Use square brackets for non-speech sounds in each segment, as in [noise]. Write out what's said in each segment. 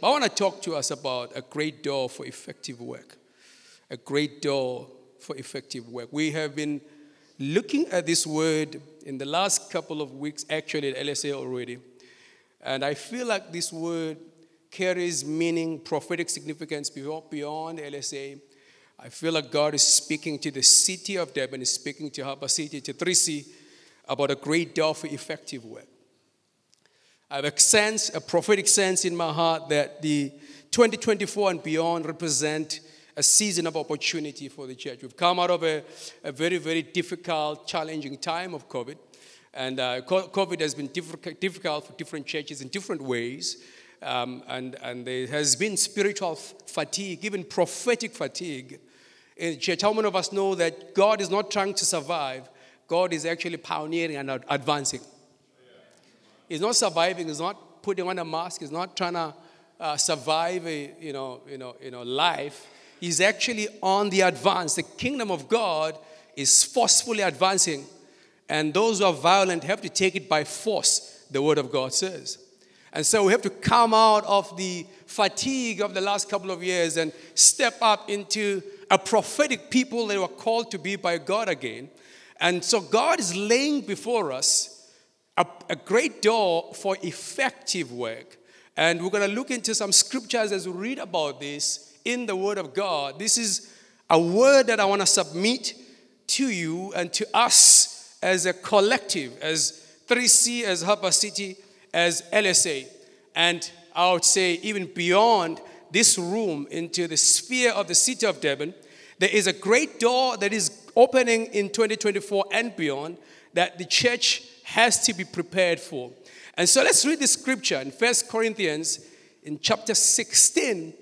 I want to talk to us about a great door for effective work. A great door for effective work. We have been looking at this word in the last couple of weeks, actually at LSA already. And I feel like this word carries meaning, prophetic significance beyond LSA. I feel like God is speaking to the city of Durban, is speaking to Harbour City, to 3C, about a great door for effective work. I have a sense, a prophetic sense in my heart that the 2024 and beyond represent a season of opportunity for the church. We've come out of a, a very, very difficult, challenging time of COVID. And uh, COVID has been difficult for different churches in different ways. Um, and, and there has been spiritual fatigue, even prophetic fatigue in church. How many of us know that God is not trying to survive? God is actually pioneering and advancing. He's not surviving. He's not putting on a mask. He's not trying to uh, survive a you know, you know, you know, life. He's actually on the advance. The kingdom of God is forcefully advancing. And those who are violent have to take it by force, the word of God says. And so we have to come out of the fatigue of the last couple of years and step up into a prophetic people that were called to be by God again. And so God is laying before us a, a great door for effective work. And we're going to look into some scriptures as we read about this in the Word of God. This is a word that I want to submit to you and to us as a collective, as 3C, as Harbour City, as LSA. And I would say, even beyond this room into the sphere of the city of Durban, there is a great door that is opening in 2024 and beyond that the church has to be prepared for. And so let's read the scripture in First Corinthians in chapter 16.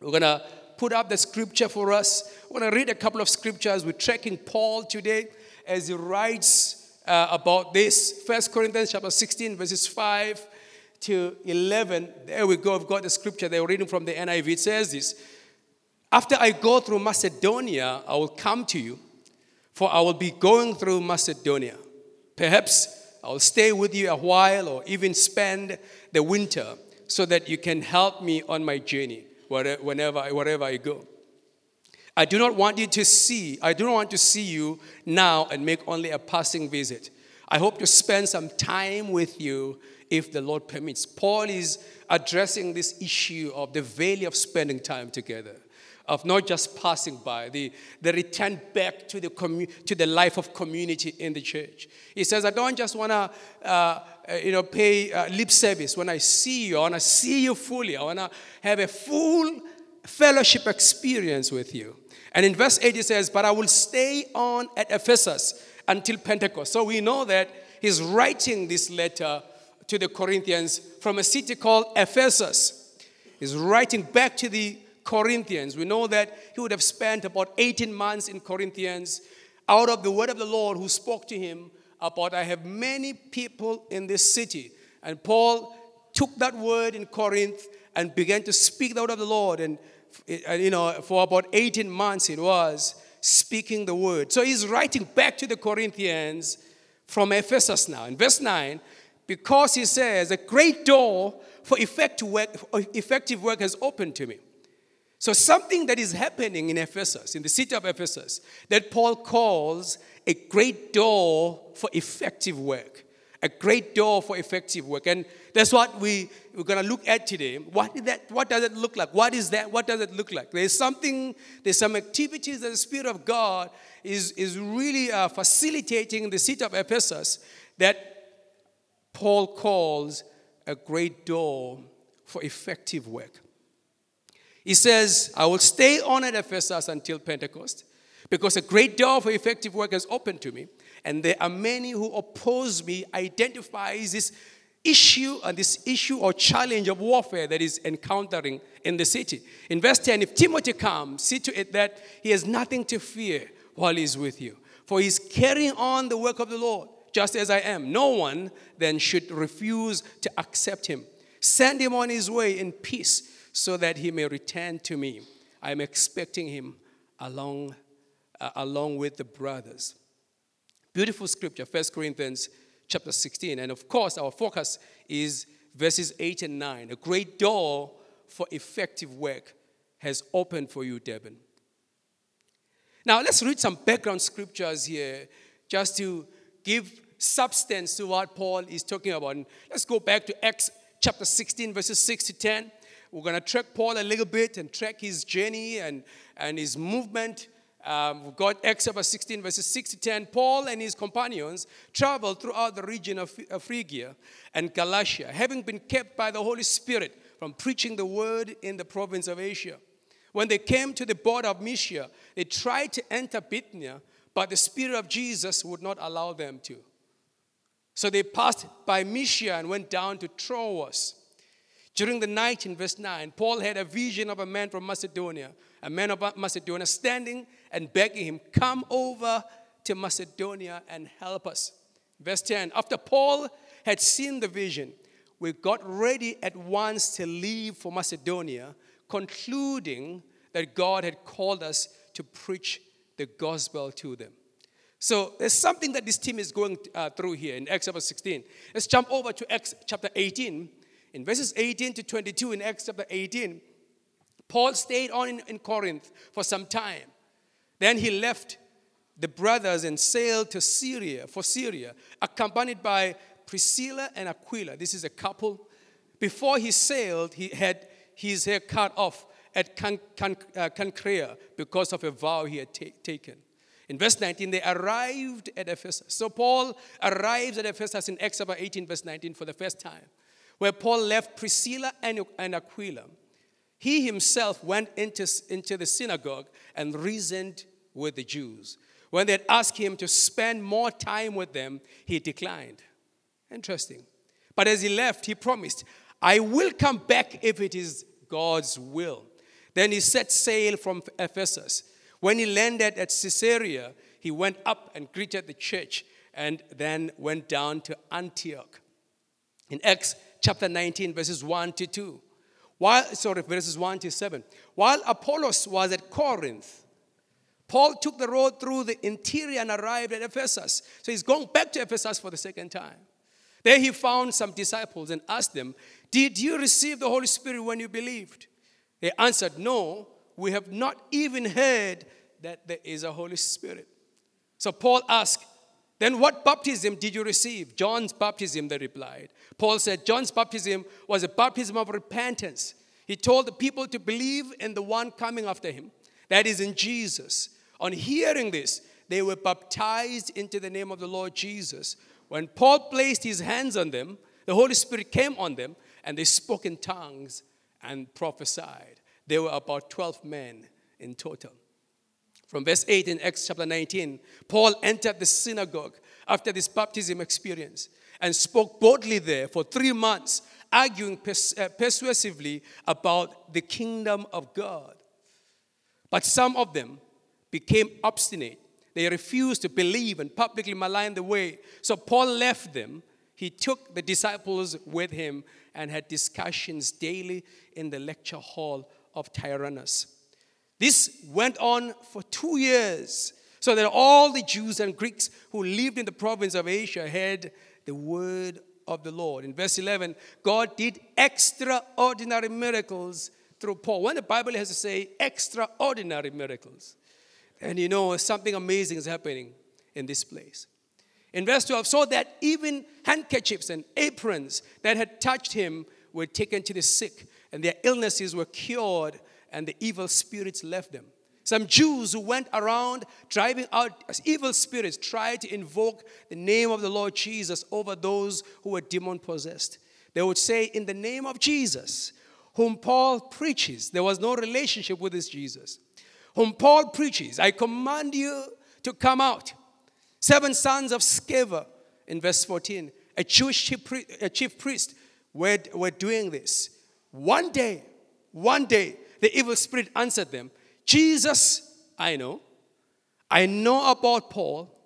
We're going to put up the scripture for us. We're going to read a couple of scriptures. We're tracking Paul today as he writes uh, about this. First Corinthians chapter 16, verses 5 to 11. There we go. I've got the scripture. They're reading from the NIV. It says this After I go through Macedonia, I will come to you, for I will be going through Macedonia. Perhaps I'll stay with you a while or even spend the winter so that you can help me on my journey whenever, wherever I go. I do not want you to see, I do not want to see you now and make only a passing visit. I hope to spend some time with you if the Lord permits. Paul is addressing this issue of the value of spending time together of not just passing by, the, the return back to the, commu- to the life of community in the church. He says, I don't just want to, uh, uh, you know, pay uh, lip service when I see you. I want to see you fully. I want to have a full fellowship experience with you. And in verse 8, he says, But I will stay on at Ephesus until Pentecost. So we know that he's writing this letter to the Corinthians from a city called Ephesus. He's writing back to the Corinthians. We know that he would have spent about 18 months in Corinthians out of the word of the Lord who spoke to him about, I have many people in this city. And Paul took that word in Corinth and began to speak the word of the Lord. And, you know, for about 18 months it was speaking the word. So he's writing back to the Corinthians from Ephesus now. In verse 9, because he says, a great door for effective work, effective work has opened to me. So, something that is happening in Ephesus, in the city of Ephesus, that Paul calls a great door for effective work. A great door for effective work. And that's what we, we're going to look at today. What, that, what does it look like? What is that? What does it look like? There's something, there's some activities that the Spirit of God is, is really uh, facilitating in the city of Ephesus that Paul calls a great door for effective work. He says, I will stay on at Ephesus until Pentecost because a great door for effective work has opened to me. And there are many who oppose me, identifies this issue and this issue or challenge of warfare that is encountering in the city. In verse 10, if Timothy comes, see to it that he has nothing to fear while he's with you. For he's carrying on the work of the Lord, just as I am. No one then should refuse to accept him. Send him on his way in peace so that he may return to me. I'm expecting him along, uh, along with the brothers. Beautiful scripture, 1 Corinthians chapter 16. And of course, our focus is verses 8 and 9. A great door for effective work has opened for you, Devin. Now, let's read some background scriptures here just to give substance to what Paul is talking about. And let's go back to Acts chapter 16, verses 6 to 10. We're going to track Paul a little bit and track his journey and, and his movement. Um, we've got chapter 16, verses 6 to 10. Paul and his companions traveled throughout the region of Phrygia and Galatia, having been kept by the Holy Spirit from preaching the word in the province of Asia. When they came to the border of Mysia, they tried to enter Bithynia, but the Spirit of Jesus would not allow them to. So they passed by Mysia and went down to Troas. During the night, in verse 9, Paul had a vision of a man from Macedonia, a man of Macedonia, standing and begging him, Come over to Macedonia and help us. Verse 10 After Paul had seen the vision, we got ready at once to leave for Macedonia, concluding that God had called us to preach the gospel to them. So there's something that this team is going uh, through here in Acts chapter 16. Let's jump over to Acts chapter 18. In verses 18 to 22 in Acts chapter 18, Paul stayed on in, in Corinth for some time. Then he left the brothers and sailed to Syria for Syria, accompanied by Priscilla and Aquila. This is a couple. Before he sailed, he had his hair cut off at Can- Can- uh, Cenchreae because of a vow he had ta- taken. In verse 19, they arrived at Ephesus. So Paul arrives at Ephesus in Acts 18, verse 19, for the first time, where Paul left Priscilla and, Aquila. He himself went into, into the synagogue and reasoned with the Jews. When they asked him to spend more time with them, he declined. Interesting. But as he left, he promised, I will come back if it is God's will. Then he set sail from Ephesus. When he landed at Caesarea, he went up and greeted the church and then went down to Antioch. In Acts chapter 19, verses 1 to 2. While, sorry, verses 1 to 7. While Apollos was at Corinth, Paul took the road through the interior and arrived at Ephesus. So he's going back to Ephesus for the second time. There he found some disciples and asked them, Did you receive the Holy Spirit when you believed? They answered, No, we have not even heard that there is a Holy Spirit. So Paul asked, Then what baptism did you receive? John's baptism, they replied. Paul said, John's baptism was a baptism of repentance. He told the people to believe in the one coming after him, that is, in Jesus. On hearing this, they were baptized into the name of the Lord Jesus. When Paul placed his hands on them, the Holy Spirit came on them, and they spoke in tongues and prophesied. There were about 12 men in total. From verse 8 in Acts chapter 19, Paul entered the synagogue after this baptism experience and spoke boldly there for three months, arguing pers- uh, persuasively about the kingdom of God. But some of them became obstinate. They refused to believe and publicly maligned the way. So Paul left them. He took the disciples with him and had discussions daily in the lecture hall of Tyrannus. This went on for two years, so that all the Jews and Greeks who lived in the province of Asia heard the word of the Lord. In verse 11, God did extraordinary miracles through Paul. When the Bible has to say extraordinary miracles, and you know something amazing is happening in this place. In verse 12, so that even handkerchiefs and aprons that had touched him were taken to the sick, and their illnesses were cured, and the evil spirits left them. Some Jews who went around driving out evil spirits tried to invoke the name of the Lord Jesus over those who were demon possessed. They would say, In the name of Jesus, whom Paul preaches, there was no relationship with this Jesus, whom Paul preaches, I command you to come out. Seven sons of Sceva, in verse 14, a Jewish chief priest, were, were doing this. One day, one day, the evil spirit answered them, Jesus, I know. I know about Paul,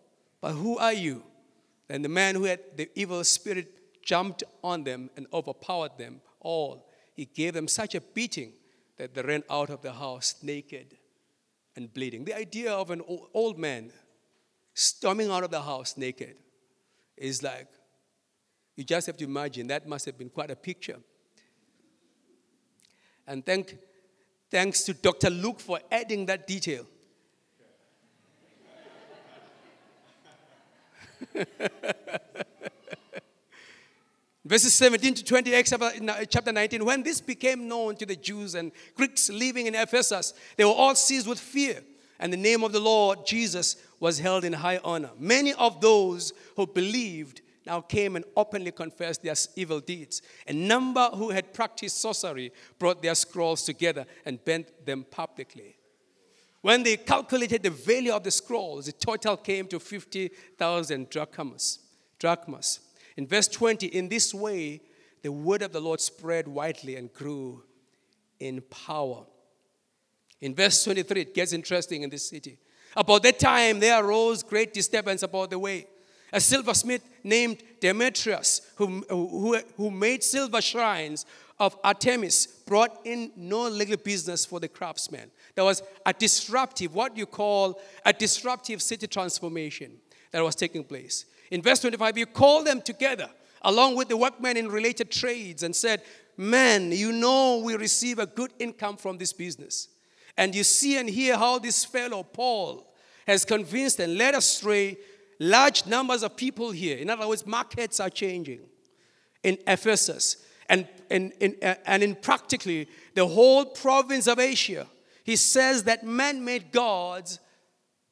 but who are you? And the man who had the evil spirit jumped on them and overpowered them all. He gave them such a beating that they ran out of the house naked and bleeding. The idea of an old man storming out of the house naked is like, you just have to imagine that must have been quite a picture. And thank, thanks to Dr. Luke for adding that detail. [laughs] Verses 17 to 20, uh, chapter 19. When this became known to the Jews and Greeks living in Ephesus, they were all seized with fear, and the name of the Lord Jesus was held in high honor. Many of those who believed now came and openly confessed their evil deeds. A number who had practiced sorcery brought their scrolls together and bent them publicly. When they calculated the value of the scrolls, the total came to 50,000 drachmas. drachmas. In verse 20, in this way, the word of the Lord spread widely and grew in power. In verse 23, it gets interesting in this city. About that time, there arose great disturbance about the way. A silversmith named Demetrius, who, who, who made silver shrines of Artemis, brought in no legal business for the craftsmen. There was a disruptive, what you call a disruptive city transformation that was taking place. In verse 25, you call them together along with the workmen in related trades and said, Men, you know we receive a good income from this business. And you see and hear how this fellow, Paul, has convinced and led astray large numbers of people here. In other words, markets are changing in Ephesus and, and, and, uh, and in practically the whole province of Asia. He says that man made gods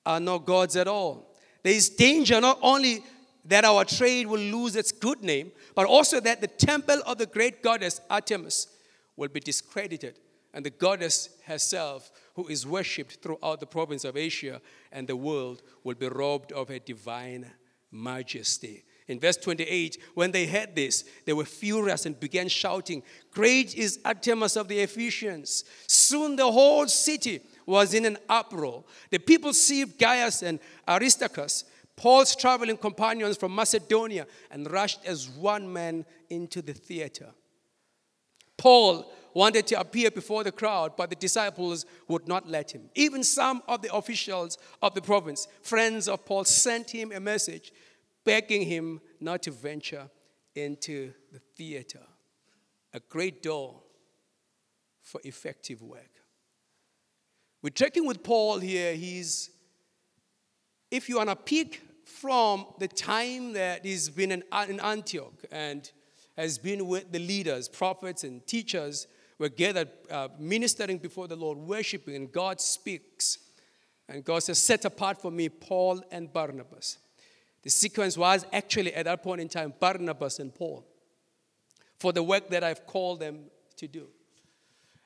are not gods at all. There is danger not only that our trade will lose its good name, but also that the temple of the great goddess Artemis will be discredited, and the goddess herself, who is worshipped throughout the province of Asia and the world, will be robbed of her divine majesty. In verse 28, when they heard this, they were furious and began shouting, Great is Artemis of the Ephesians. Soon the whole city was in an uproar. The people seized Gaius and Aristarchus Paul's traveling companions from Macedonia and rushed as one man into the theater. Paul wanted to appear before the crowd, but the disciples would not let him. Even some of the officials of the province, friends of Paul, sent him a message begging him not to venture into the theater. A great door for effective work. We're checking with Paul here. He's if you want to peek from the time that he's been in, in Antioch and has been with the leaders, prophets, and teachers, were gathered uh, ministering before the Lord, worshiping, and God speaks. And God says, Set apart for me Paul and Barnabas. The sequence was actually at that point in time Barnabas and Paul for the work that I've called them to do.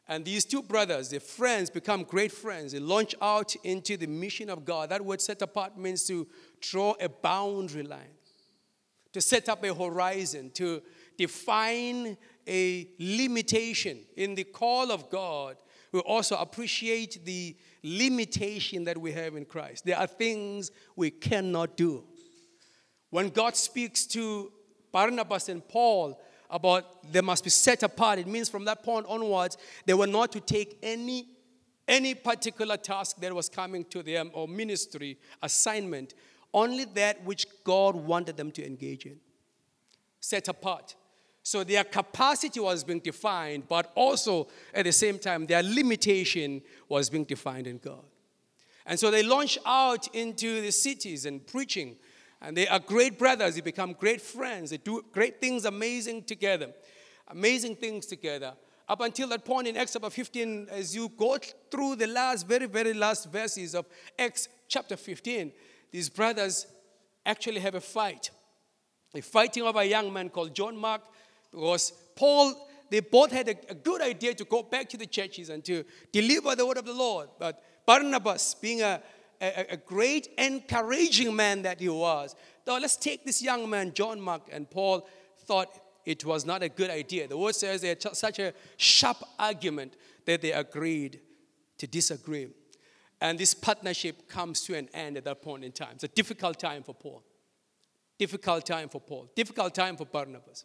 And these two brothers, their friends, become great friends. They launch out into the mission of God. That word set apart means to draw a boundary line, to set up a horizon, to define a limitation. In the call of God, we also appreciate the limitation that we have in Christ. There are things we cannot do. When God speaks to Barnabas and Paul, about they must be set apart. It means from that point onwards, they were not to take any, any particular task that was coming to them or ministry assignment, only that which God wanted them to engage in. Set apart. So their capacity was being defined, but also at the same time, their limitation was being defined in God. And so they launched out into the cities and preaching and they are great brothers. They become great friends. They do great things, amazing together. Amazing things together. Up until that point in Acts chapter 15, as you go through the last, very, very last verses of Acts chapter 15, these brothers actually have a fight. They're fighting over a young man called John Mark because Paul, they both had a, a good idea to go back to the churches and to deliver the word of the Lord. But Barnabas, being a a, a great encouraging man that he was. Now, let's take this young man, John Mark, and Paul thought it was not a good idea. The word says they had such a sharp argument that they agreed to disagree. And this partnership comes to an end at that point in time. It's a difficult time for Paul. Difficult time for Paul. Difficult time for Barnabas.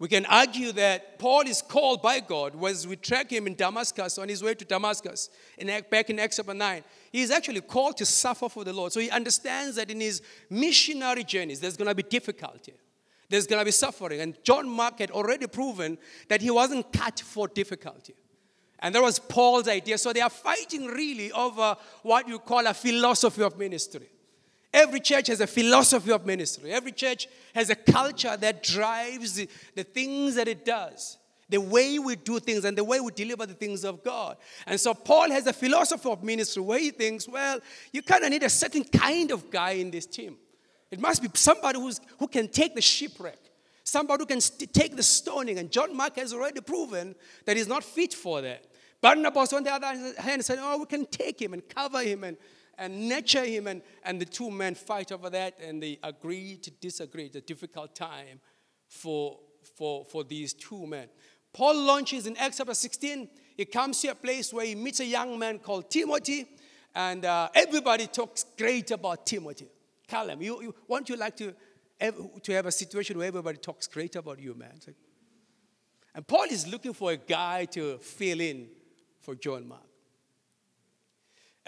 We can argue that Paul is called by God as we track him in Damascus on his way to Damascus, in, back in Acts chapter 9. He is actually called to suffer for the Lord. So he understands that in his missionary journeys, there's going to be difficulty. There's going to be suffering. And John Mark had already proven that he wasn't cut for difficulty. And that was Paul's idea. So they are fighting really over what you call a philosophy of ministry. Every church has a philosophy of ministry. Every church has a culture that drives the, things that it does, the way we do things, and the way we deliver the things of God. And so Paul has a philosophy of ministry where he thinks, well, you kind of need a certain kind of guy in this team. It must be somebody who's, who can take the shipwreck, somebody who can st- take the stoning. And John Mark has already proven that he's not fit for that. Barnabas, on the other hand, said, oh, we can take him and cover him and and nurture him. And, and the two men fight over that and they agree to disagree. It's a difficult time for, for, for these two men. Paul launches in Acts chapter 16. He comes to a place where he meets a young man called Timothy, and uh, everybody talks great about Timothy. Callum, you, you, won't you like to to have a situation where everybody talks great about you, man? And Paul is looking for a guy to fill in for John Mark.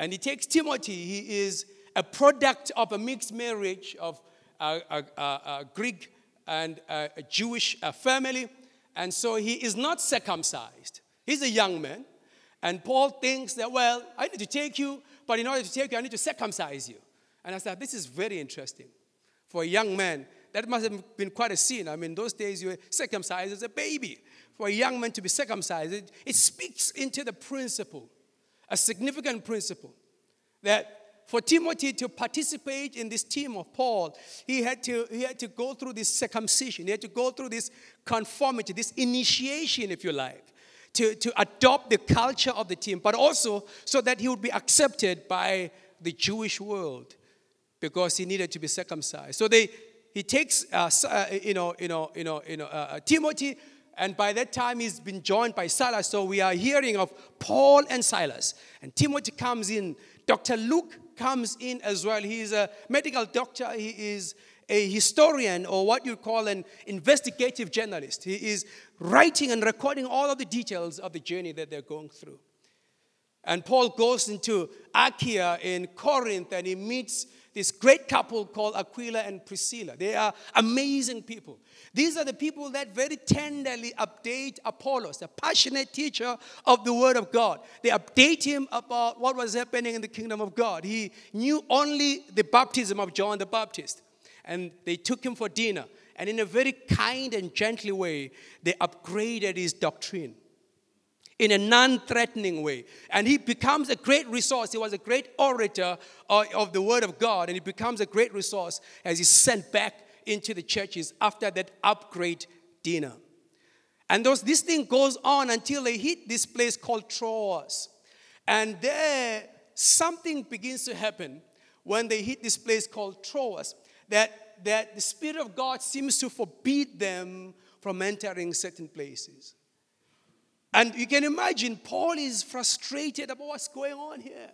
And he takes Timothy. He is a product of a mixed marriage of a, a, a, a Greek and a, Jewish uh, family. And so he is not circumcised. He's a young man. And Paul thinks that, well, I need to take you, but in order to take you, I need to circumcise you. And I said, this is very interesting. For a young man, that must have been quite a scene. I mean, those days you were circumcised as a baby. For a young man to be circumcised, it, it speaks into the principle a significant principle that for Timothy to participate in this team of Paul, he had to, he had to go through this circumcision, he had to go through this conformity, this initiation, if you like, to, to adopt the culture of the team, but also so that he would be accepted by the Jewish world because he needed to be circumcised. So they, he takes, uh, uh, you know, you know, you know, you know, uh, uh Timothy and by that time, he's been joined by Silas. So we are hearing of Paul and Silas. And Timothy comes in. Dr. Luke comes in as well. He is a medical doctor. He is a historian, or what you call an investigative journalist. He is writing and recording all of the details of the journey that they're going through. And Paul goes into Achaia in Corinth and he meets this great couple called Aquila and Priscilla. They are amazing people. These are the people that very tenderly update Apollos, the passionate teacher of the Word of God. They update him about what was happening in the kingdom of God. He knew only the baptism of John the Baptist. And they took him for dinner. And in a very kind and gently way, they upgraded his doctrine in a non threatening way. And he becomes a great resource. He was a great orator uh, of the Word of God, and he becomes a great resource as he's sent back into the churches after that upgrade dinner. And those, this thing goes on until they hit this place called Troas. And there, something begins to happen when they hit this place called Troas that, that the Spirit of God seems to forbid them from entering certain places. And you can imagine Paul is frustrated about what's going on here.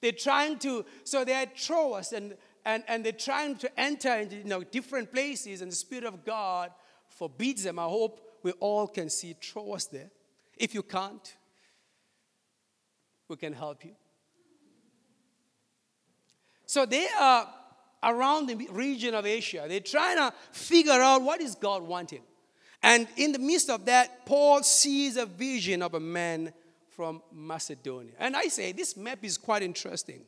They're trying to, so they're Troas and, and, and they're trying to enter into you know, different places, and the Spirit of God forbids them. I hope we all can see Troas there. If you can't, we can help you. So they are around the region of Asia. They're trying to figure out what is God wanting. And in the midst of that, Paul sees a vision of a man from Macedonia. And I say, this map is quite interesting.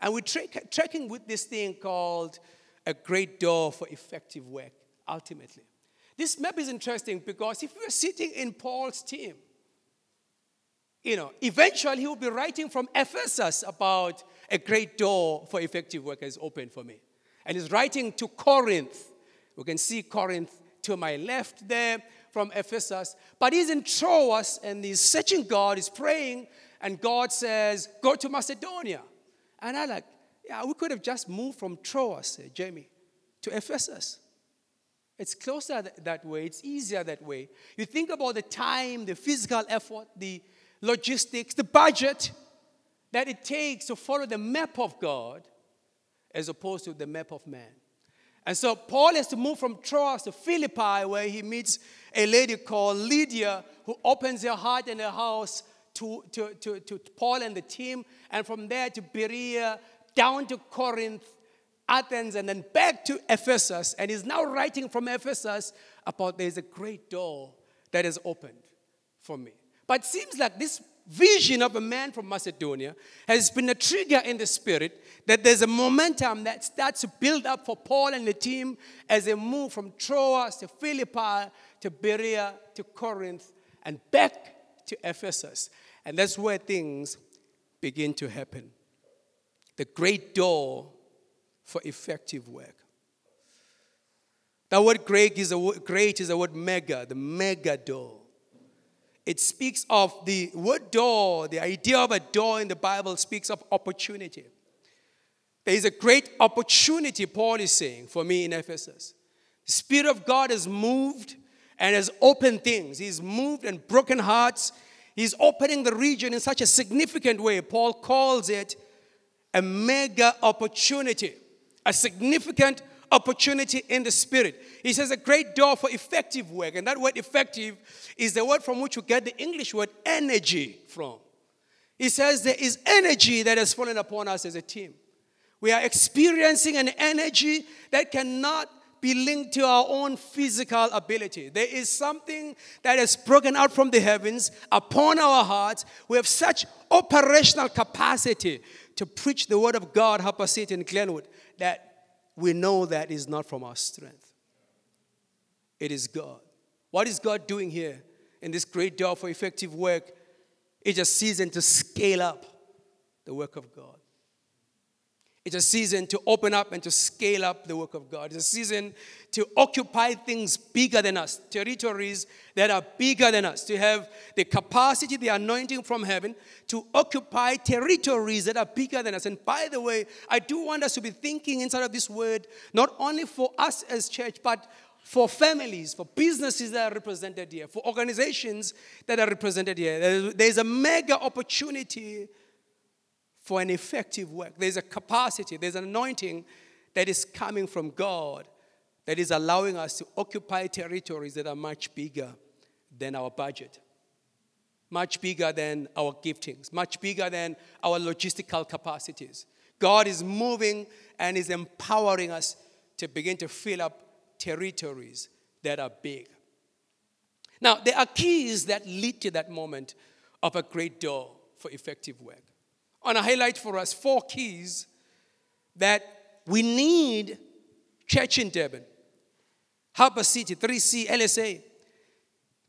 And we're tra- tracking with this thing called a great door for effective work, ultimately. This map is interesting because if we are sitting in Paul's team, you know, eventually he will be writing from Ephesus about a great door for effective work has opened for me. And he's writing to Corinth. We can see Corinth to my left there from Ephesus. But he's in Troas and he's searching God, he's praying, and God says, Go to Macedonia. And I like, yeah, we could have just moved from Troas, uh, Jamie, to Ephesus. It's closer that way, it's easier that way. You think about the time, the physical effort, the logistics, the budget that it takes to follow the map of God as opposed to the map of man. And so Paul has to move from Troas to Philippi, where he meets a lady called Lydia, who opens her heart and her house to, to, to, to Paul and the team. And from there to Berea, down to Corinth, Athens and then back to Ephesus. And he's now writing from Ephesus about there's a great door that is opened for me. But it seems like this vision of a man from Macedonia has been a trigger in the spirit that there's a momentum that starts to build up for Paul and the team as they move from Troas to Philippi to Berea to Corinth and back to Ephesus. And that's where things begin to happen. The great door for effective work. The word great is a word, great is a word mega, the mega door. It speaks of the word door, the idea of a door in the Bible speaks of opportunity. There is a great opportunity, Paul is saying, for me in Ephesus. The Spirit of God has moved and has opened things. He's moved and broken hearts. He's opening the region in such a significant way. Paul calls it a mega opportunity, a significant opportunity in the spirit. He says a great door for effective work. And that word effective is the word from which we get the English word energy from. He says there is energy that has fallen upon us as a team. We are experiencing an energy that cannot be linked to our own physical ability. There is something that has broken out from the heavens upon our hearts. We have such operational capacity to preach the word of God, help us in Glenwood, that we know that is not from our strength. It is God. What is God doing here in this great door for effective work? It's a season to scale up the work of God. It's a season to open up and to scale up the work of God. It's a season to occupy things bigger than us, territories that are bigger than us, to have the capacity, the anointing from heaven to occupy territories that are bigger than us. And by the way, I do want us to be thinking inside of this word, not only for us as church, but for families, for businesses that are represented here, for organizations that are represented here. There's a mega opportunity for an effective work. There's a capacity, there's an anointing that is coming from God that is allowing us to occupy territories that are much bigger than our budget, much bigger than our giftings, much bigger than our logistical capacities. God is moving and is empowering us to begin to fill up territories that are big. Now, there are keys that lead to that moment of a great door for effective work on a highlight for us four keys that we need church in Durban, Harbour City, 3C, LSA,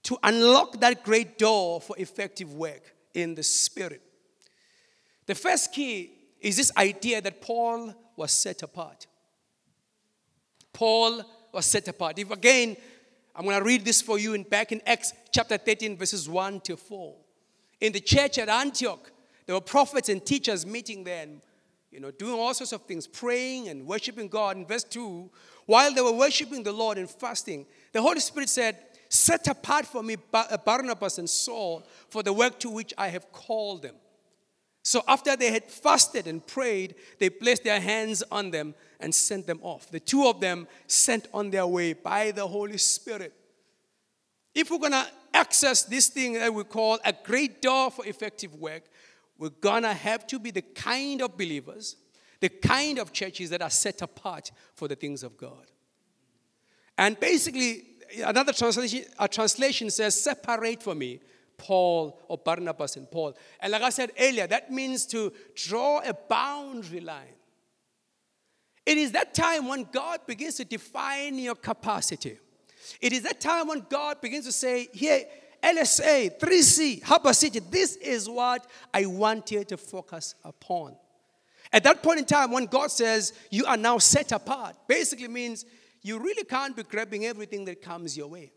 to unlock that great door for effective work in the spirit. The first key is this idea that Paul was set apart. Paul was set apart. If again, I'm going to read this for you in back in Acts chapter 13, verses 1 to 4. In the church at Antioch, there were prophets and teachers meeting there and, you know, doing all sorts of things, praying and worshiping God. In verse 2, while they were worshiping the Lord and fasting, the Holy Spirit said, Set apart for me uh, Barnabas and Saul for the work to which I have called them. So after they had fasted and prayed, they placed their hands on them and sent them off. The two of them sent on their way by the Holy Spirit. If we're going to access this thing that we call a great door for effective work, we're gonna have to be the kind of believers, the kind of churches that are set apart for the things of God. And basically, another translation, a translation says, separate for me Paul or Barnabas and Paul. And like I said earlier, that means to draw a boundary line. It is that time when God begins to define your capacity. It is that time when God begins to say, Here, LSA, 3C, Harbour City, this is what I want you to focus upon. At that point in time, when God says you are now set apart, basically means you really can't be grabbing everything that comes your way.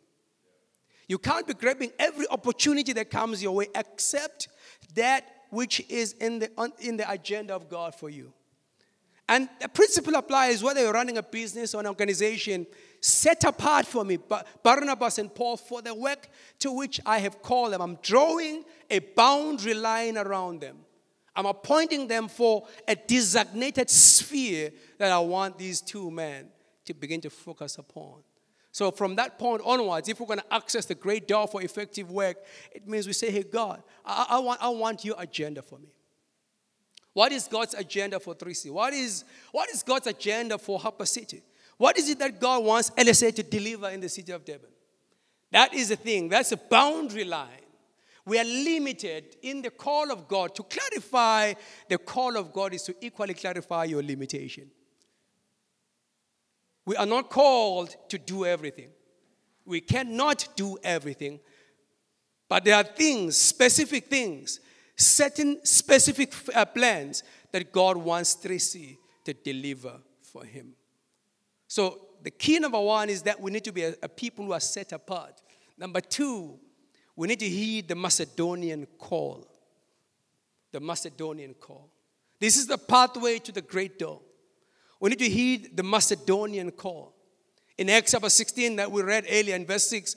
You can't be grabbing every opportunity that comes your way except that which is in the, in the agenda of God for you. And the principle applies whether you're running a business or an organization set apart for me Barnabas and Paul for the work to which I have called them. I'm drawing a boundary line around them. I'm appointing them for a designated sphere that I want these two men to begin to focus upon. So, from that point onwards, if we're going to access the great door for effective work, it means we say, Hey, God, I, I, want, I want your agenda for me. What is God's agenda for 3C? What is, what is God's agenda for Harbour City? What is it that God wants LSA to deliver in the city of Durban? That is the thing, that's a boundary line. We are limited in the call of God. To clarify the call of God is to equally clarify your limitation. We are not called to do everything. We cannot do everything. But there are things, specific things, certain specific uh, plans that God wants 3C to deliver for him. So, the key number one is that we need to be a, a people who are set apart. Number two, we need to heed the Macedonian call. The Macedonian call. This is the pathway to the great door. We need to heed the Macedonian call. In Acts chapter 16 that we read earlier in verse 6,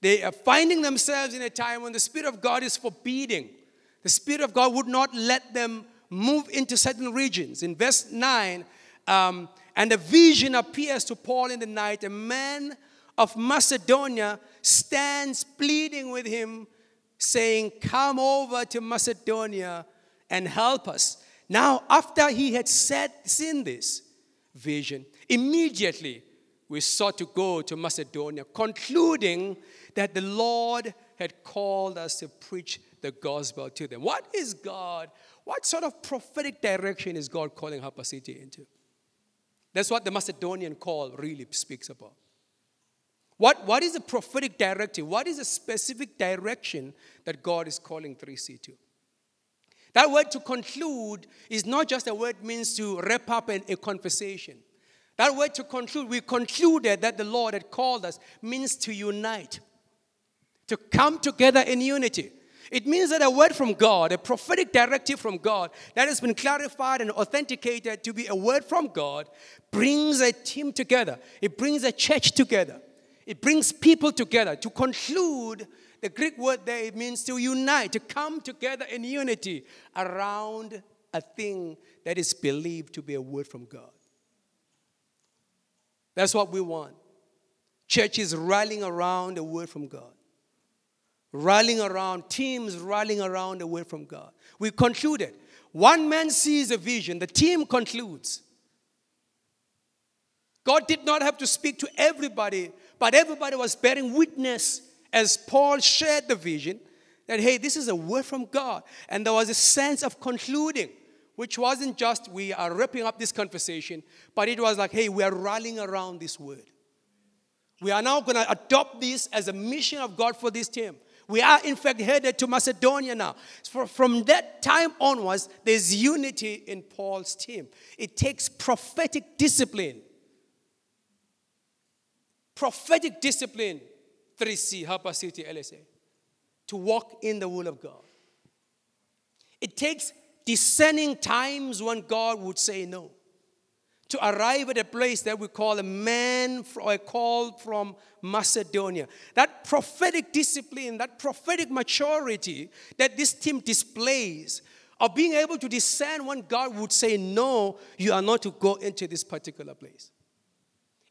they are finding themselves in a time when the Spirit of God is forbidding. The Spirit of God would not let them move into certain regions. In verse 9, um, and a vision appears to Paul in the night. A man of Macedonia stands pleading with him, saying, Come over to Macedonia and help us. Now, after he had said, seen this vision, immediately we sought to go to Macedonia, concluding that the Lord had called us to preach the gospel to them. What is God? What sort of prophetic direction is God calling Harbour City into? That's what the Macedonian call really speaks about. What, what is the prophetic directive? What is the specific direction that God is calling 3C to? That word to conclude is not just a word means to wrap up a conversation. That word to conclude, we concluded that the Lord had called us means to unite, to come together in unity. It means that a word from God, a prophetic directive from God that has been clarified and authenticated to be a word from God, brings a team together. It brings a church together. It brings people together. To conclude, the Greek word there it means to unite, to come together in unity around a thing that is believed to be a word from God. That's what we want. Churches rallying around a word from God rallying around, teams rallying around away from God. We concluded. One man sees a vision, the team concludes. God did not have to speak to everybody, but everybody was bearing witness as Paul shared the vision that, hey, this is a word from God. And there was a sense of concluding, which wasn't just we are wrapping up this conversation, but it was like, hey, we are rallying around this word. We are now going to adopt this as a mission of God for this team. We are, in fact, headed to Macedonia now. From that time onwards, there's unity in Paul's team. It takes prophetic discipline. Prophetic discipline, 3C, Harbour City, LSA, to walk in the will of God. It takes discerning times when God would say no to arrive at a place that we call a man or a call from Macedonia. That prophetic discipline, that prophetic maturity that this team displays of being able to discern when God would say, No, you are not to go into this particular place.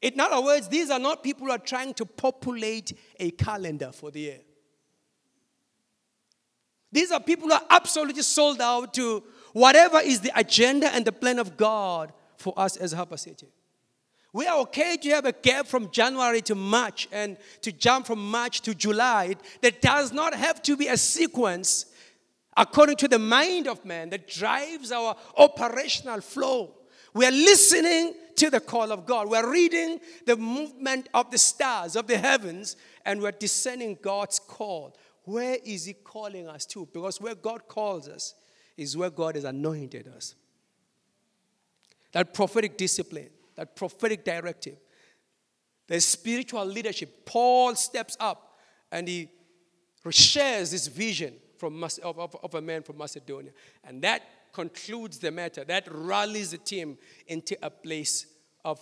In other words, these are not people who are trying to populate a calendar for the year. These are people who are absolutely sold out to whatever is the agenda and the plan of God for us as Harbour City. We are okay to have a gap from January to March and to jump from March to July. That does not have to be a sequence according to the mind of man that drives our operational flow. We are listening to the call of God. We're reading the movement of the stars, of the heavens, and we're discerning God's call. Where is He calling us to? Because where God calls us is where God has anointed us that prophetic discipline, that prophetic directive, the spiritual leadership. Paul steps up and he shares this vision from, of, of, of a man from Macedonia. And that concludes the matter. That rallies the team into a place of,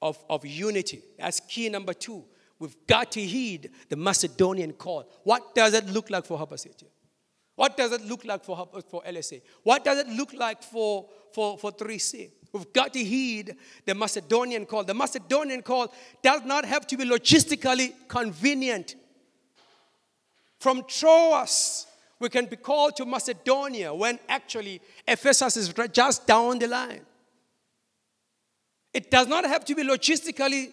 of, of unity. That's key number two. We've got to heed the Macedonian call. What does it look like for Harbour City? What does it look like for, for LSA? What does it look like for, for, for 3C? We've got to heed the Macedonian call. The Macedonian call does not have to be logistically convenient. From Troas, We can be called to Macedonia when actually Ephesus is just down the line. It does not have to be logistically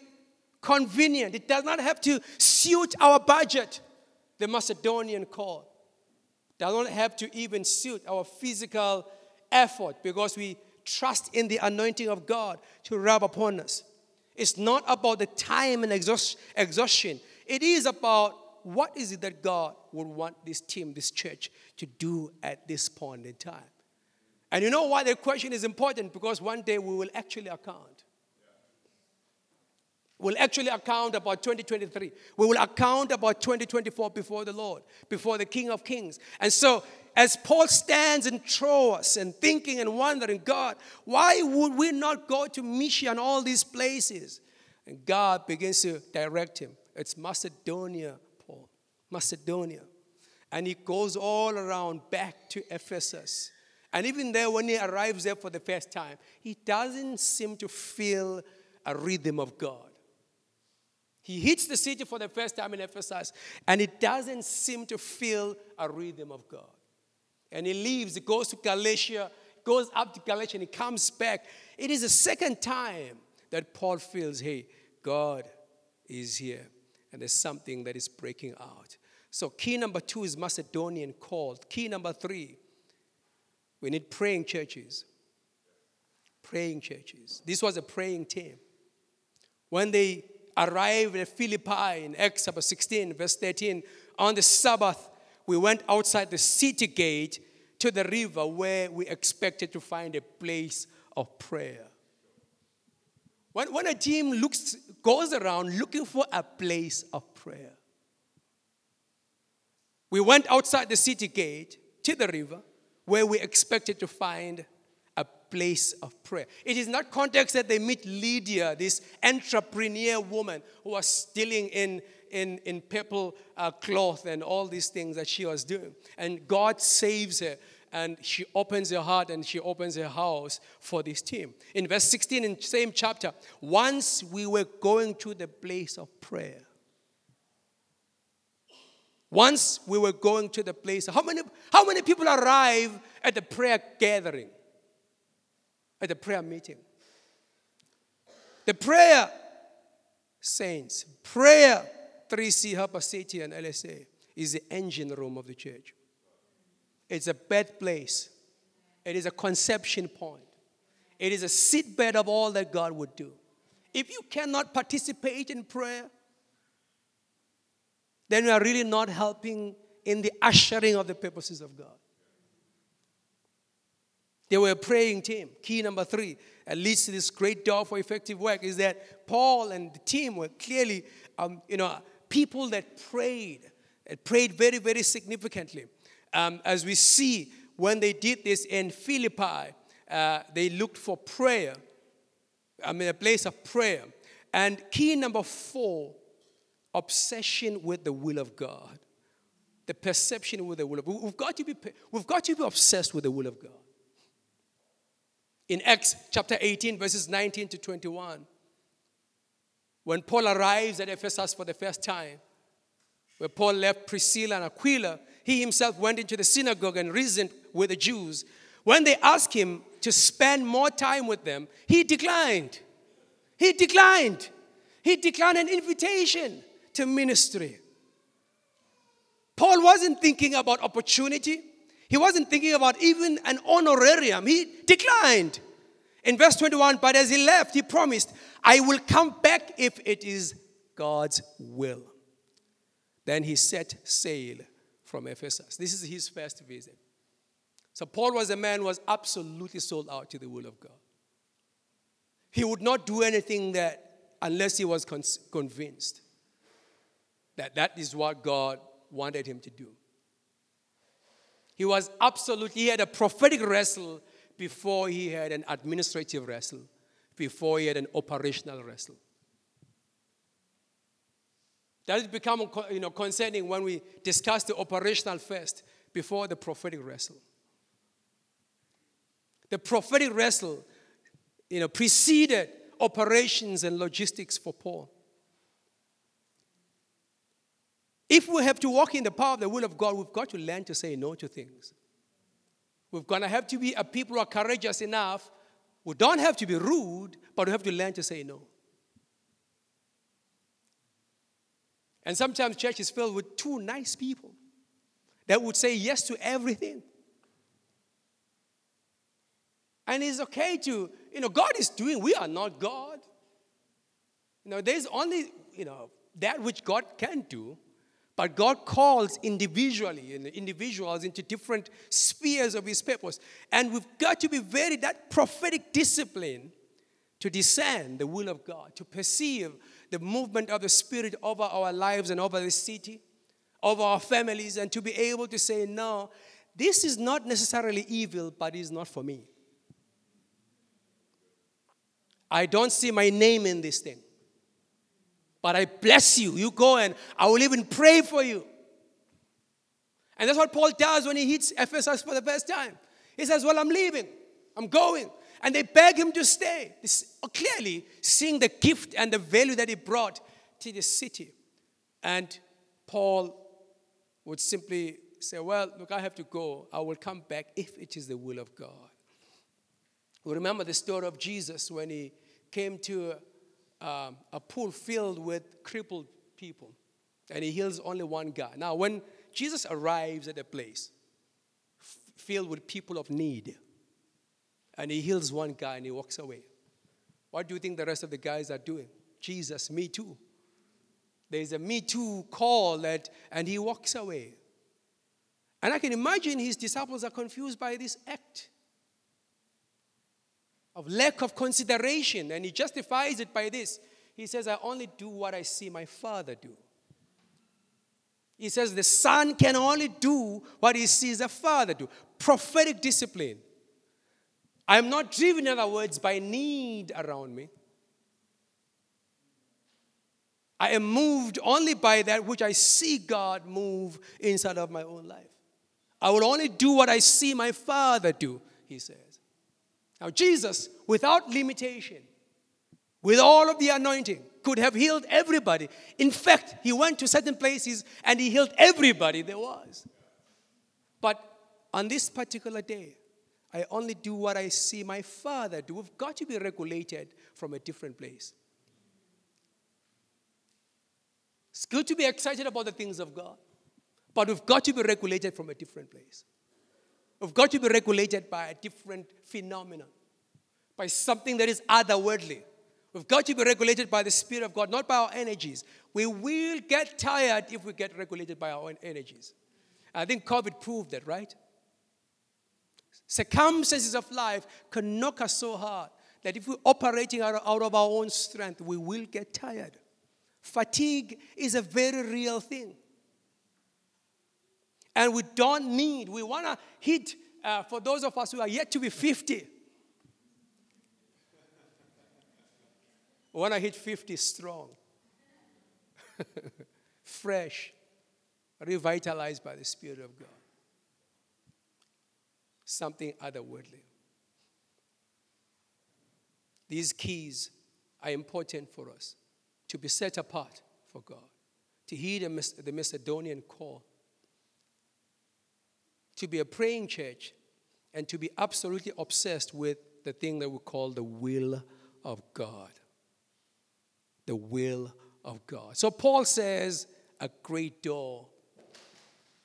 convenient, it does not have to suit our budget, the Macedonian call. Does not have to even suit our physical effort because we trust in the anointing of God to rub upon us. It's not about the time and exhaustion. It is about what is it that God would want this team, this church, to do at this point in time. And you know why the question is important? Because one day we will actually account. We'll actually account about 2023. We will account about 2024 before the Lord, before the King of Kings. And so as Paul stands in Troas and thinking and wondering, God, why would we not go to Mysia and all these places? And God begins to direct him. It's Macedonia, Paul. Macedonia. And he goes all around back to Ephesus. And even there, when he arrives there for the first time, he doesn't seem to feel a rhythm of God. He hits the city for the first time in Ephesus, and he doesn't seem to feel a rhythm of God. And he leaves, he goes to Galatia, goes up to Galatia, and he comes back. It is the second time that Paul feels, hey, God is here, and there's something that is breaking out. So, key number two is Macedonian called. Key number three, we need praying churches. Praying churches. This was a praying team. When they arrived at Philippi in Acts chapter 16, verse 13, on the Sabbath, we went outside the city gate to the river where we expected to find a place of prayer. When, when a team looks, goes around looking for a place of prayer, we went outside the city gate to the river where we expected to find a place of prayer. It is not context that they meet Lydia, this entrepreneur woman who was dealing in in, in purple uh, cloth and all these things that she was doing. And God saves her and she opens her heart and she opens her house for this team. In verse 16, in same chapter, once we were going to the place of prayer. Once we were going to the place, how many, how many people arrive at the prayer gathering? At the prayer meeting? The prayer saints, prayer 3C Harbour City and LSA is the engine room of the church. It's a bed place. It is a conception point. It is a seatbed of all that God would do. If you cannot participate in prayer, then you are really not helping in the ushering of the purposes of God. They were a praying team. Key number three, at least to this great door for effective work, is that Paul and the team were clearly, um, you know, people that prayed, that prayed very, very significantly. Um, as we see when they did this in Philippi, uh, they looked for prayer, I mean, a place of prayer. And key number four, obsession with the will of God. The perception with the will of God. We've got to be, we've got to be obsessed with the will of God. In Acts chapter 18, verses 19 to 21, when Paul arrives at Ephesus for the first time, where Paul left Priscilla and Aquila, he himself went into the synagogue and reasoned with the Jews. When they asked him to spend more time with them, he declined. He declined. He declined an invitation to ministry. Paul wasn't thinking about opportunity. He wasn't thinking about even an honorarium. He declined. In verse 21, but as he left, he promised, I will come back if it is God's will. Then he set sail from Ephesus. This is his first visit. So Paul was a man who was absolutely sold out to the will of God. He would not do anything that unless he was convinced that that is what God wanted him to do. He was absolutely, he had a prophetic wrestle before he had an administrative wrestle, before he had an operational wrestle. That has become you know, concerning when we discuss the operational first before the prophetic wrestle. The prophetic wrestle you know, preceded operations and logistics for Paul. If we have to walk in the power of the will of God, we've got to learn to say no to things. We're going to have to be a people who are courageous enough. We don't have to be rude, but we have to learn to say no. And sometimes church is filled with two nice people that would say yes to everything. And it's okay to, you know, God is doing, we are not God. You know, there's only, you know, that which God can do, but God calls individually individuals into different spheres of His purpose. And we've got to be very, that prophetic discipline to discern the will of God, to perceive the movement of the Spirit over our lives and over the city, over our families, and to be able to say, no, this is not necessarily evil, but it's not for me. I don't see my name in this thing. But I bless you. You go and I will even pray for you. And that's what Paul does when he hits Ephesus for the first time. He says, Well, I'm leaving, I'm going. And they beg him to stay. This, uh, clearly seeing the gift and the value that he brought to the city. And Paul would simply say, Well, look, I have to go. I will come back if it is the will of God. We remember the story of Jesus when he came to um, a pool filled with crippled people, and he heals only one guy. Now, when Jesus arrives at a place f- filled with people of need, and he heals one guy and he walks away, what do you think the rest of the guys are doing? Jesus, me too. There's a me too call that, and he walks away. And I can imagine his disciples are confused by this act of lack of consideration. And he justifies it by this. He says, I only do what I see my father do. He says, the son can only do what he sees the father do. Prophetic discipline. I am not driven, in other words, by need around me. I am moved only by that which I see God move inside of my own life. I will only do what I see my Father do, he says. Now, Jesus, without limitation, with all of the anointing, could have healed everybody. In fact, he went to certain places and he healed everybody there was. But on this particular day, I only do what I see my father do. We've got to be regulated from a different place. It's good to be excited about the things of God, but we've got to be regulated from a different place. We've got to be regulated by a different phenomenon, by something that is otherworldly. We've got to be regulated by the Spirit of God, not by our energies. We will get tired if we get regulated by our own energies. I think COVID proved that, right? Circumstances of life can knock us so hard that if we're operating out of our own strength, we will get tired. Fatigue is a very real thing. And we don't need, we want to hit, uh, for those of us who are yet to be 50, we want to hit 50 strong, [laughs] fresh, revitalized by the Spirit of God. Something otherworldly. These keys are important for us to be set apart for God, to heed the Macedonian call to be a praying church and to be absolutely obsessed with the thing that we call the will of God. The will of God. So Paul says, A great door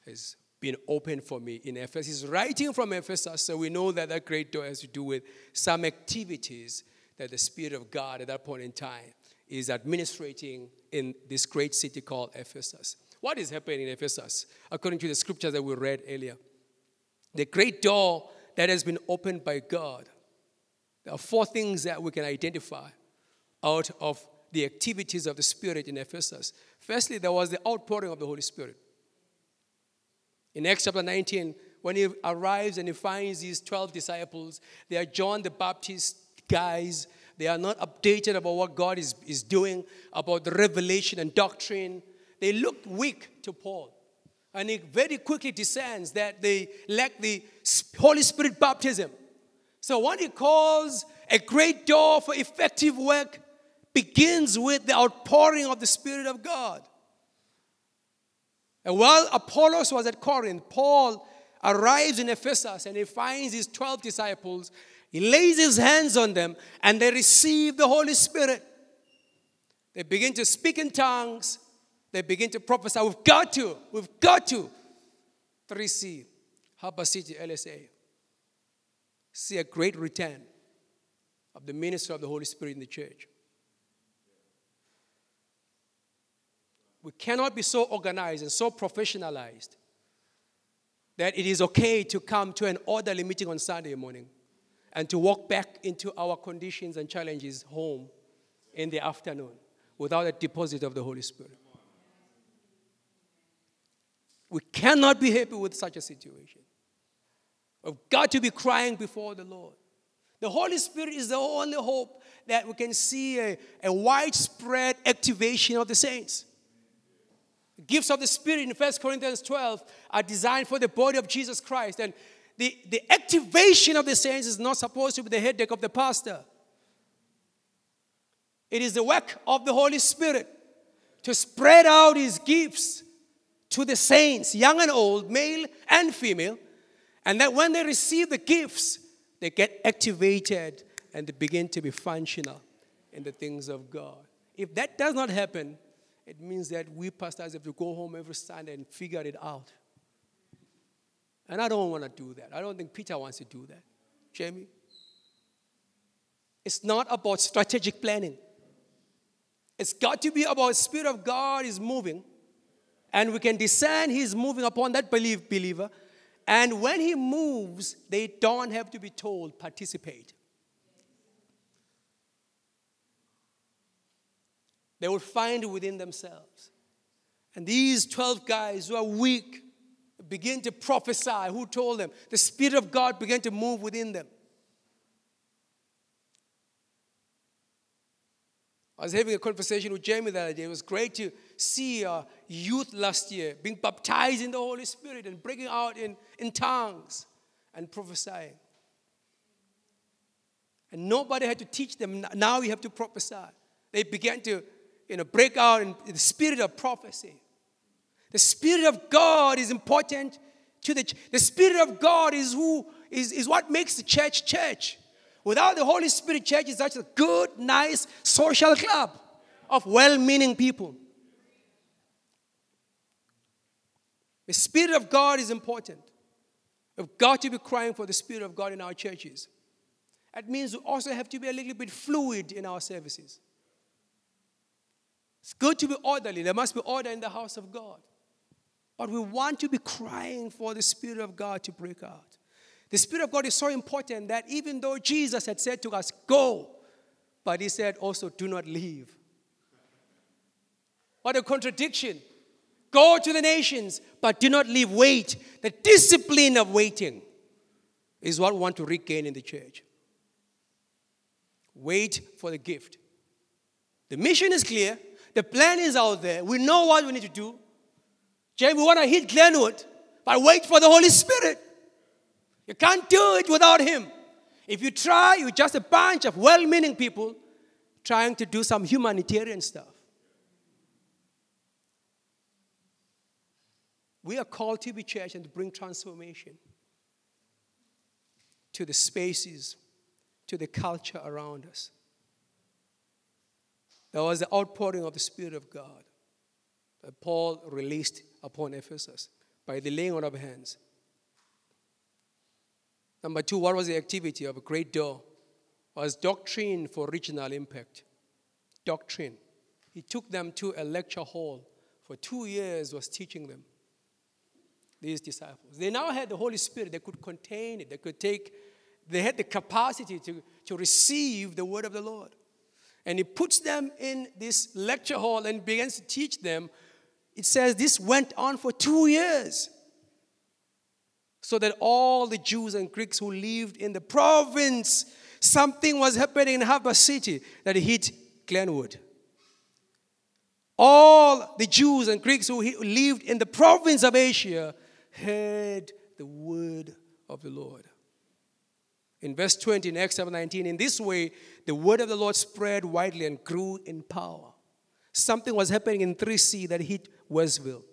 has been opened for me in Ephesus. He's writing from Ephesus, so we know that that great door has to do with some activities that the Spirit of God at that point in time is administrating in this great city called Ephesus. What is happening in Ephesus, according to the scriptures that we read earlier? The great door that has been opened by God. There are four things that we can identify out of the activities of the Spirit in Ephesus. Firstly, there was the outpouring of the Holy Spirit. In Acts chapter 19, when he arrives and he finds these 12 disciples, they are John the Baptist guys. They are not updated about what God is, is doing, about the revelation and doctrine. They look weak to Paul. And he very quickly discerns that they lack the Holy Spirit baptism. So, what he calls a great door for effective work begins with the outpouring of the Spirit of God. And while Apollos was at Corinth, Paul arrives in Ephesus and he finds his 12 disciples. He lays his hands on them and they receive the Holy Spirit. They begin to speak in tongues. They begin to prophesy. We've got to, we've got to. 3C, Harbour City, LSA. See a great return of the ministry of the Holy Spirit in the church. We cannot be so organized and so professionalized that it is okay to come to an orderly meeting on Sunday morning and to walk back into our conditions and challenges home in the afternoon without a deposit of the Holy Spirit. We cannot be happy with such a situation. We've got to be crying before the Lord. The Holy Spirit is the only hope that we can see a, a widespread activation of the saints. The gifts of the Spirit in 1 Corinthians 12 are designed for the body of Jesus Christ. And the, the activation of the saints is not supposed to be the headache of the pastor. It is the work of the Holy Spirit to spread out his gifts to the saints, young and old, male and female. And that when they receive the gifts, they get activated and they begin to be functional in the things of God. If that does not happen, it means that we pastors have to go home every Sunday and figure it out. And I don't want to do that. I don't think Peter wants to do that. Jamie? It's not about strategic planning. It's got to be about the Spirit of God is moving, and we can discern He's moving upon that belief, believer. And when He moves, they don't have to be told, participate. they will find within themselves. And these 12 guys who are weak begin to prophesy. Who told them? The Spirit of God began to move within them. I was having a conversation with Jamie the other day. It was great to see uh, youth last year being baptized in the Holy Spirit and breaking out in, in tongues and prophesying. And nobody had to teach them. Now you have to prophesy. They began to you know, break out in the spirit of prophecy. The spirit of God is important to the the spirit of God is who is, is what makes the church church. Without the Holy Spirit, church is such a good, nice social club of well-meaning people. The Spirit of God is important. We've got to be crying for the Spirit of God in our churches. That means we also have to be a little bit fluid in our services. It's good to be orderly. There must be order in the house of God. But we want to be crying for the Spirit of God to break out. The Spirit of God is so important that even though Jesus had said to us, Go, but He said also, Do not leave. What a contradiction. Go to the nations, but do not leave. Wait. The discipline of waiting is what we want to regain in the church. Wait for the gift. The mission is clear. The plan is out there. We know what we need to do. James, we want to hit Glenwood, but wait for the Holy Spirit. You can't do it without Him. If you try, you're just a bunch of well meaning people trying to do some humanitarian stuff. We are called to be church and to bring transformation to the spaces, to the culture around us. There was the outpouring of the Spirit of God that Paul released upon Ephesus by the laying on of hands. Number two, what was the activity of a great door? Was doctrine for regional impact. Doctrine. He took them to a lecture hall for two years, was teaching them, these disciples. They now had the Holy Spirit, they could contain it, they could take, they had the capacity to, to receive the word of the Lord. And he puts them in this lecture hall and begins to teach them. It says this went on for two years. So that all the Jews and Greeks who lived in the province, something was happening in Harbour City that hit Glenwood. All the Jews and Greeks who lived in the province of Asia heard the word of the Lord. In verse 20 in Acts chapter 19, in this way, the word of the Lord spread widely and grew in power. Something was happening in 3C that hit Westville.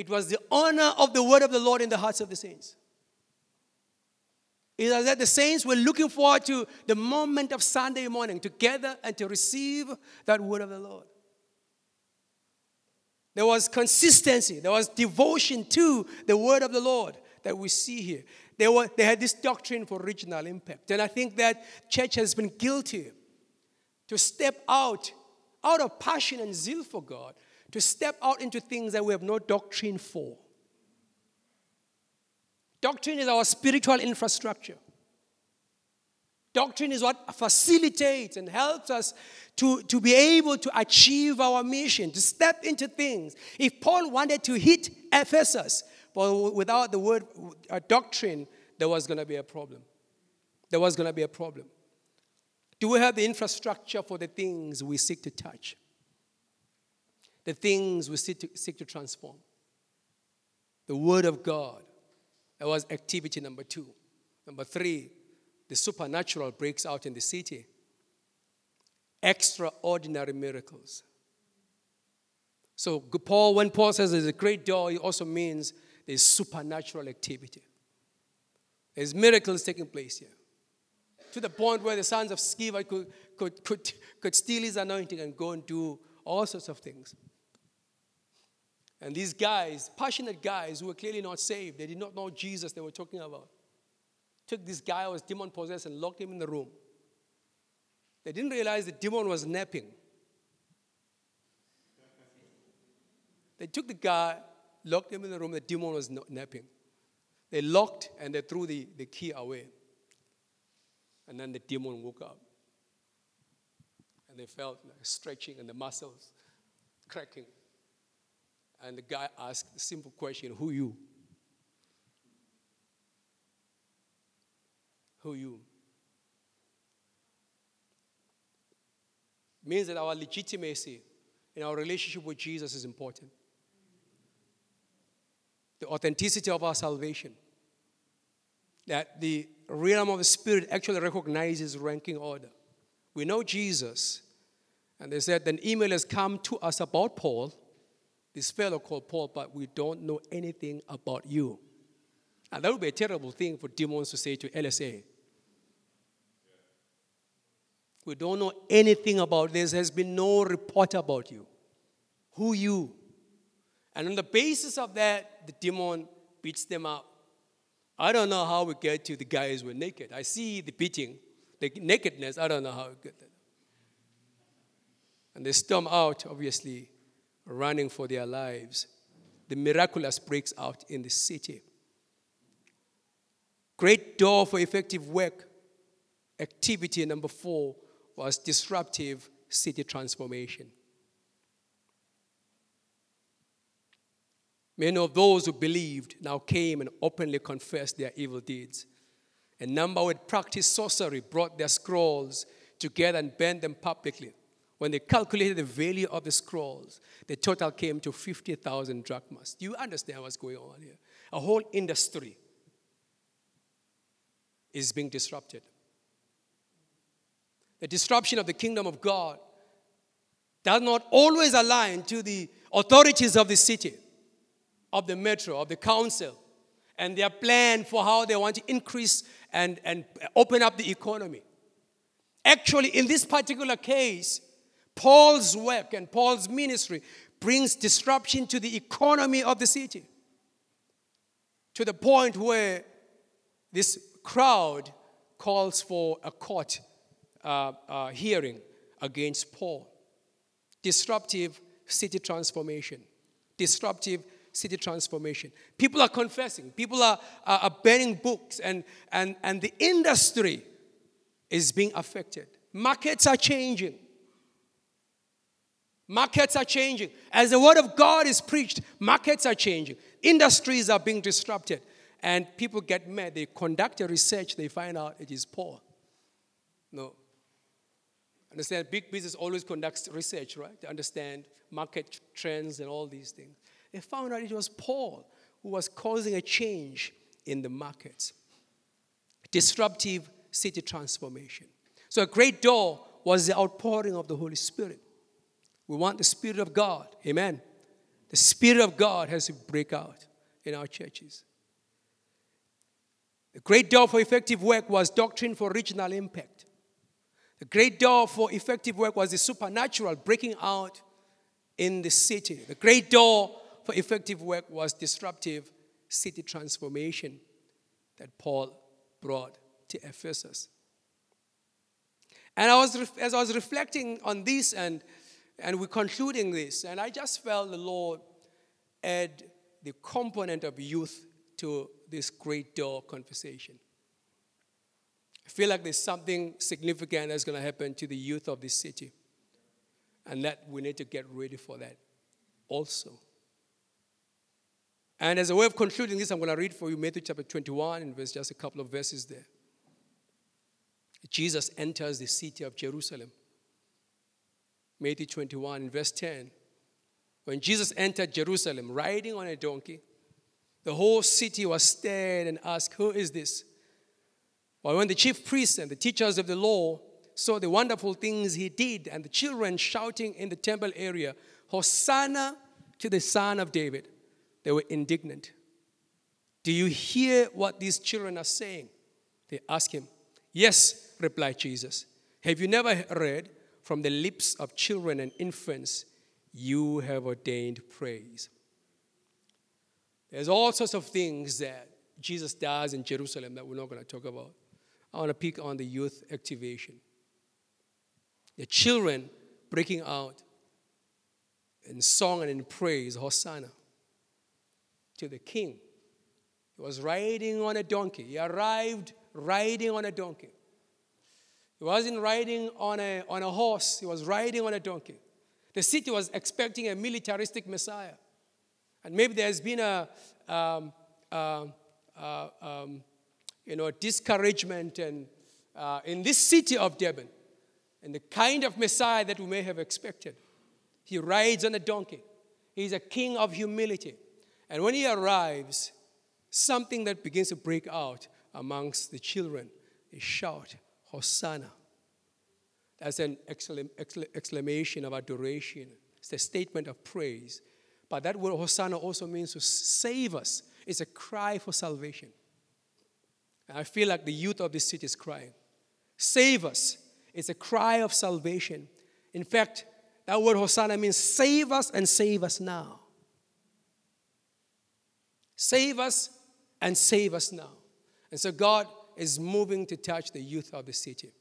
It was the honor of the word of the Lord in the hearts of the saints. It was that the saints were looking forward to the moment of Sunday morning together and to receive that word of the Lord. There was consistency, there was devotion to the word of the Lord that we see here. They, were, they had this doctrine for regional impact. And I think that church has been guilty to step out, out of passion and zeal for God, to step out into things that we have no doctrine for. Doctrine is our spiritual infrastructure. Doctrine is what facilitates and helps us to, to be able to achieve our mission, to step into things. If Paul wanted to hit Ephesus, but without the word uh, doctrine, there was going to be a problem. There was going to be a problem. Do we have the infrastructure for the things we seek to touch? The things we seek to, seek to transform? The Word of God. That was activity number two. Number three, the supernatural breaks out in the city. Extraordinary miracles. So, Paul, when Paul says there's a great door, it also means there's supernatural activity. There's miracles taking place here. To the point where the sons of Sceva could, could, could, could steal his anointing and go and do all sorts of things. And these guys, passionate guys who were clearly not saved, they did not know Jesus they were talking about took this guy who was demon possessed and locked him in the room. They didn't realize the demon was napping. They took the guy, locked him in the room, the demon was napping. They locked and they threw the, the key away. And then the demon woke up. And they felt like stretching and the muscles cracking. And the guy asked the simple question Who you? who you. Means that our legitimacy in our relationship with Jesus is important. The authenticity of our salvation. That the realm of the Spirit actually recognizes ranking order. We know Jesus, and they said, an email has come to us about Paul, this fellow called Paul, but we don't know anything about you. And that would be a terrible thing for demons to say to LSA. We don't know anything about this. There's been no report about you. Who you? And on the basis of that, the demon beats them up. I don't know how we get to the guys who were naked. I see the beating, the nakedness. I don't know how we get there. And they storm out, obviously, running for their lives. The miraculous breaks out in the city. Great door for effective work. Activity number four was disruptive city transformation. Many of those who believed now came and openly confessed their evil deeds. A number who had practiced sorcery brought their scrolls together and burned them publicly. When they calculated the value of the scrolls, the total came to 50,000 drachmas. Do you understand what's going on here? A whole industry is being disrupted the disruption of the kingdom of God does not always align to the authorities of the city, of the metro, of the council, and their plan for how they want to increase and, and open up the economy. Actually, in this particular case, Paul's work and Paul's ministry brings disruption to the economy of the city to the point where this crowd calls for a court uh, uh, hearing against Paul. Disruptive city transformation. Disruptive city transformation. People are confessing, people are, are, are banning books, and, and, and the industry is being affected. Markets are changing. Markets are changing. As the word of God is preached, markets are changing. Industries are being disrupted. And people get mad. They conduct a research, they find out it is Paul. No, Understand, big business always conducts research, right? To understand market trends and all these things. They found out it was Paul who was causing a change in the markets. Disruptive city transformation. So, a great door was the outpouring of the Holy Spirit. We want the Spirit of God, amen, The Spirit of God has to break out in our churches. The great door for effective work was doctrine for regional impact. The great door for effective work was the supernatural breaking out in the city. The great door for effective work was disruptive city transformation that Paul brought to Ephesus. And I was, as I was reflecting on this and, and we're concluding this, and I just felt the Lord add the component of youth to this great door conversation. I feel like there's something significant that's going to happen to the youth of this city. And that we need to get ready for that also. And as a way of concluding this, I'm going to read for you Matthew chapter 21 and verse just a couple of verses there. Jesus enters the city of Jerusalem. Matthew 21 verse 10. When Jesus entered Jerusalem riding on a donkey, the whole city was stirred and asked, Who is this? But when the chief priests and the teachers of the law saw the wonderful things he did and the children shouting in the temple area, Hosanna to the Son of David, they were indignant. Do you hear what these children are saying? They asked him. Yes, replied Jesus. Have you never read from the lips of children and infants, you have ordained praise? There's all sorts of things that Jesus does in Jerusalem that we're not going to talk about. I want to pick on the youth activation. The children breaking out in song and in praise, Hosanna, to the king. He was riding on a donkey. He arrived riding on a donkey. He wasn't riding on a, on a horse, he was riding on a donkey. The city was expecting a militaristic Messiah. And maybe there's been a, um, uh, uh, um, you know, discouragement and, uh, in this city of Durban and the kind of Messiah that we may have expected. He rides on a donkey. He's a king of humility. And when he arrives, something that begins to break out amongst the children is shout, Hosanna. That's an exclamation of adoration. It's a statement of praise. But that word Hosanna also means to save us. It's a cry for salvation. And I feel like the youth of this city is crying. Save us. It's a cry of salvation. In fact, that word Hosanna means save us and save us now. Save us and save us now. And so God is moving to touch the youth of the city.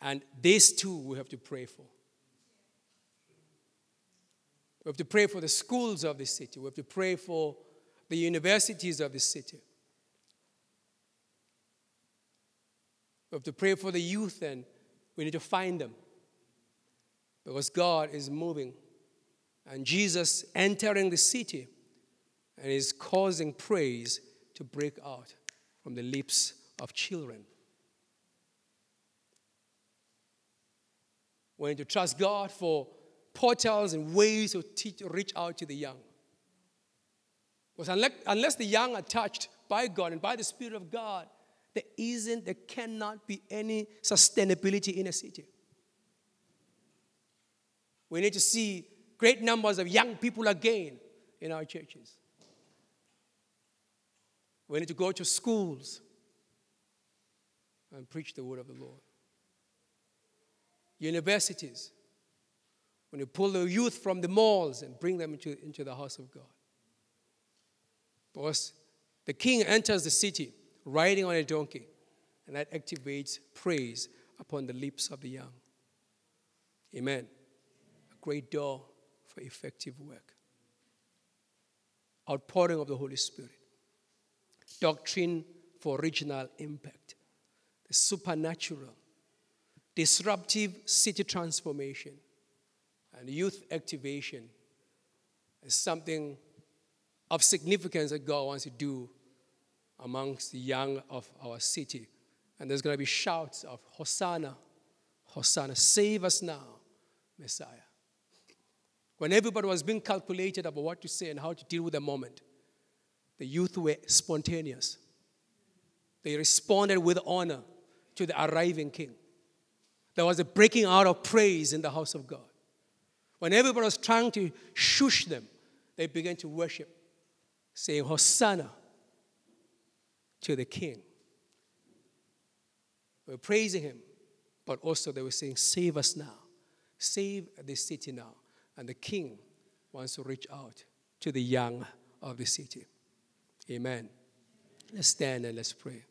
And these two we have to pray for. We have to pray for the schools of the city. We have to pray for the universities of the city. We have to pray for the youth and we need to find them. Because God is moving. And Jesus entering the city and is causing praise to break out from the lips of children. We need to trust God for portals and ways to teach, reach out to the young. Because unless, unless the young are touched by God and by the Spirit of God, there isn't, there cannot be any sustainability in a city. We need to see great numbers of young people again in our churches. We need to go to schools and preach the word of the Lord. Universities when you pull the youth from the malls and bring them into, into the house of God. Because the king enters the city riding on a donkey, and that activates praise upon the lips of the young. Amen. A great door for effective work. Outpouring of the Holy Spirit. Doctrine for regional impact. The supernatural. Disruptive city transformation and youth activation is something of significance that God wants to do amongst the young of our city. And there's going to be shouts of Hosanna, Hosanna, save us now, Messiah. When everybody was being calculated about what to say and how to deal with the moment, the youth were spontaneous. They responded with honor to the arriving king. There was a breaking out of praise in the house of God. When everybody was trying to shush them, they began to worship, saying, Hosanna to the King. They were praising him, but also they were saying, Save us now. Save this city now. And the King wants to reach out to the young of the city. Amen. Let's stand and let's pray.